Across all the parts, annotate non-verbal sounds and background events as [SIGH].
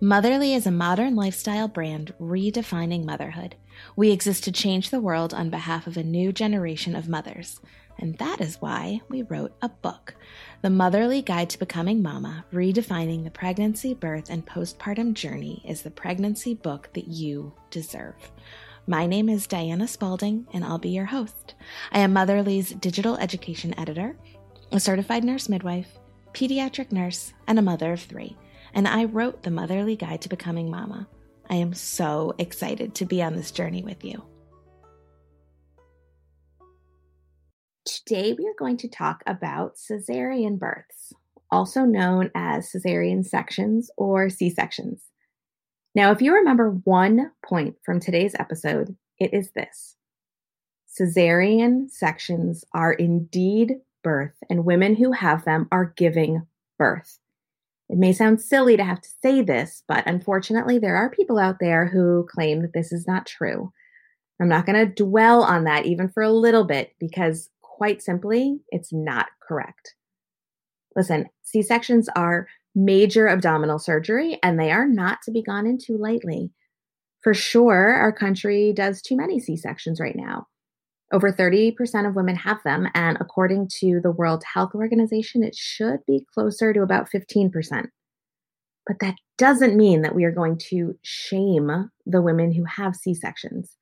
Motherly is a modern lifestyle brand redefining motherhood. We exist to change the world on behalf of a new generation of mothers. And that is why we wrote a book, The Motherly Guide to Becoming Mama Redefining the Pregnancy, Birth, and Postpartum Journey is the pregnancy book that you deserve. My name is Diana Spalding, and I'll be your host. I am Motherly's digital education editor a certified nurse midwife, pediatric nurse, and a mother of three, and I wrote the Motherly Guide to Becoming Mama. I am so excited to be on this journey with you. Today, we are going to talk about cesarean births, also known as cesarean sections or C sections. Now, if you remember one point from today's episode, it is this cesarean sections are indeed birth, and women who have them are giving birth. It may sound silly to have to say this, but unfortunately, there are people out there who claim that this is not true. I'm not going to dwell on that even for a little bit because, quite simply, it's not correct. Listen, C sections are major abdominal surgery and they are not to be gone into lightly. For sure, our country does too many C sections right now. Over 30% of women have them, and according to the World Health Organization, it should be closer to about 15%. But that doesn't mean that we are going to shame the women who have C sections.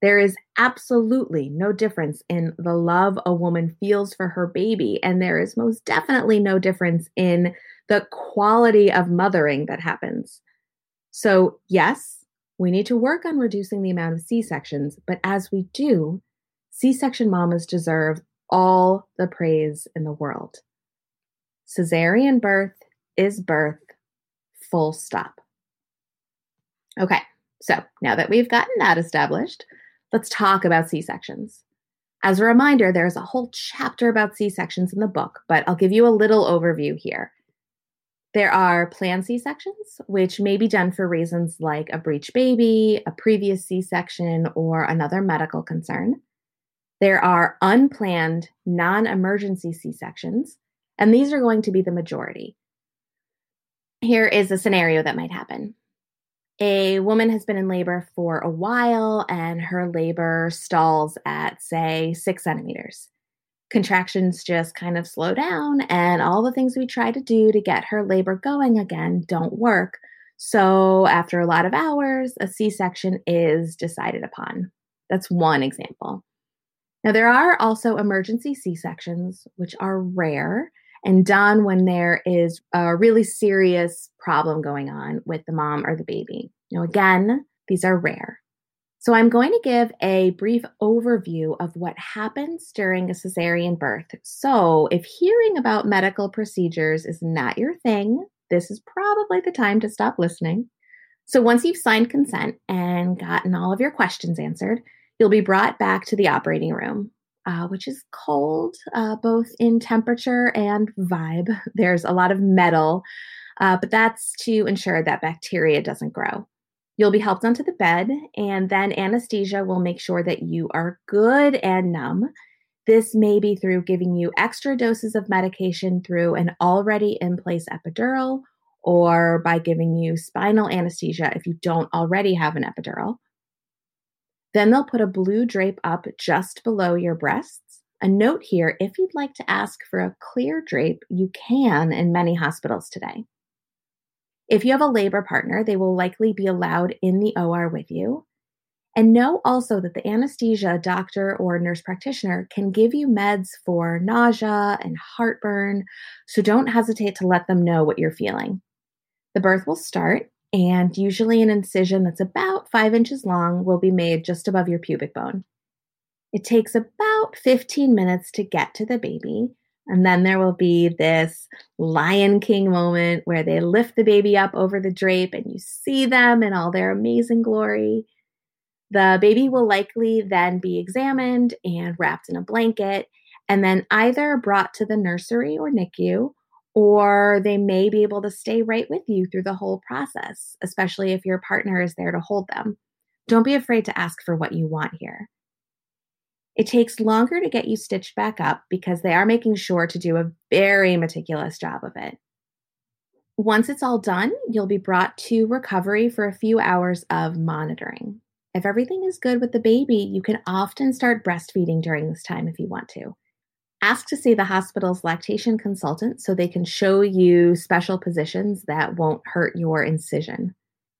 There is absolutely no difference in the love a woman feels for her baby, and there is most definitely no difference in the quality of mothering that happens. So, yes, we need to work on reducing the amount of C sections, but as we do, C section mamas deserve all the praise in the world. Cesarean birth is birth, full stop. Okay, so now that we've gotten that established, let's talk about C sections. As a reminder, there's a whole chapter about C sections in the book, but I'll give you a little overview here. There are planned C sections, which may be done for reasons like a breech baby, a previous C section, or another medical concern. There are unplanned, non emergency C sections, and these are going to be the majority. Here is a scenario that might happen. A woman has been in labor for a while and her labor stalls at, say, six centimeters. Contractions just kind of slow down, and all the things we try to do to get her labor going again don't work. So, after a lot of hours, a C section is decided upon. That's one example. Now, there are also emergency C sections, which are rare and done when there is a really serious problem going on with the mom or the baby. Now, again, these are rare. So, I'm going to give a brief overview of what happens during a cesarean birth. So, if hearing about medical procedures is not your thing, this is probably the time to stop listening. So, once you've signed consent and gotten all of your questions answered, You'll be brought back to the operating room, uh, which is cold, uh, both in temperature and vibe. [LAUGHS] There's a lot of metal, uh, but that's to ensure that bacteria doesn't grow. You'll be helped onto the bed, and then anesthesia will make sure that you are good and numb. This may be through giving you extra doses of medication through an already in place epidural or by giving you spinal anesthesia if you don't already have an epidural. Then they'll put a blue drape up just below your breasts. A note here if you'd like to ask for a clear drape, you can in many hospitals today. If you have a labor partner, they will likely be allowed in the OR with you. And know also that the anesthesia doctor or nurse practitioner can give you meds for nausea and heartburn, so don't hesitate to let them know what you're feeling. The birth will start, and usually an incision that's about five inches long will be made just above your pubic bone. It takes about 15 minutes to get to the baby, and then there will be this Lion King moment where they lift the baby up over the drape and you see them in all their amazing glory. The baby will likely then be examined and wrapped in a blanket and then either brought to the nursery or NICU, or they may be able to stay right with you through the whole process, especially if your partner is there to hold them. Don't be afraid to ask for what you want here. It takes longer to get you stitched back up because they are making sure to do a very meticulous job of it. Once it's all done, you'll be brought to recovery for a few hours of monitoring. If everything is good with the baby, you can often start breastfeeding during this time if you want to. Ask to see the hospital's lactation consultant so they can show you special positions that won't hurt your incision.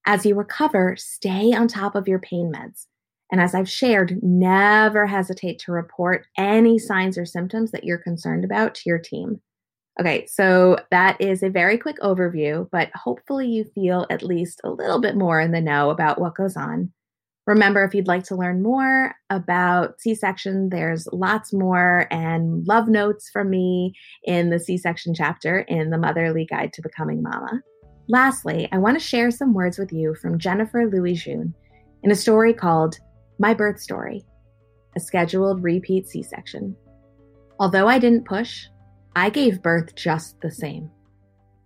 As you recover, stay on top of your pain meds. And as I've shared, never hesitate to report any signs or symptoms that you're concerned about to your team. Okay, so that is a very quick overview, but hopefully you feel at least a little bit more in the know about what goes on. Remember, if you'd like to learn more about C section, there's lots more and love notes from me in the C section chapter in the Motherly Guide to Becoming Mama. Lastly, I want to share some words with you from Jennifer Louis June in a story called my birth story, a scheduled repeat C section. Although I didn't push, I gave birth just the same.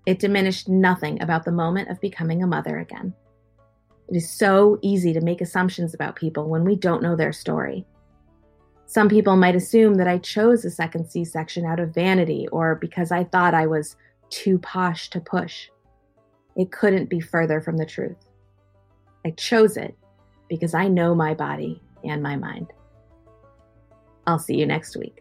It diminished nothing about the moment of becoming a mother again. It is so easy to make assumptions about people when we don't know their story. Some people might assume that I chose a second C section out of vanity or because I thought I was too posh to push. It couldn't be further from the truth. I chose it because I know my body and my mind. I'll see you next week.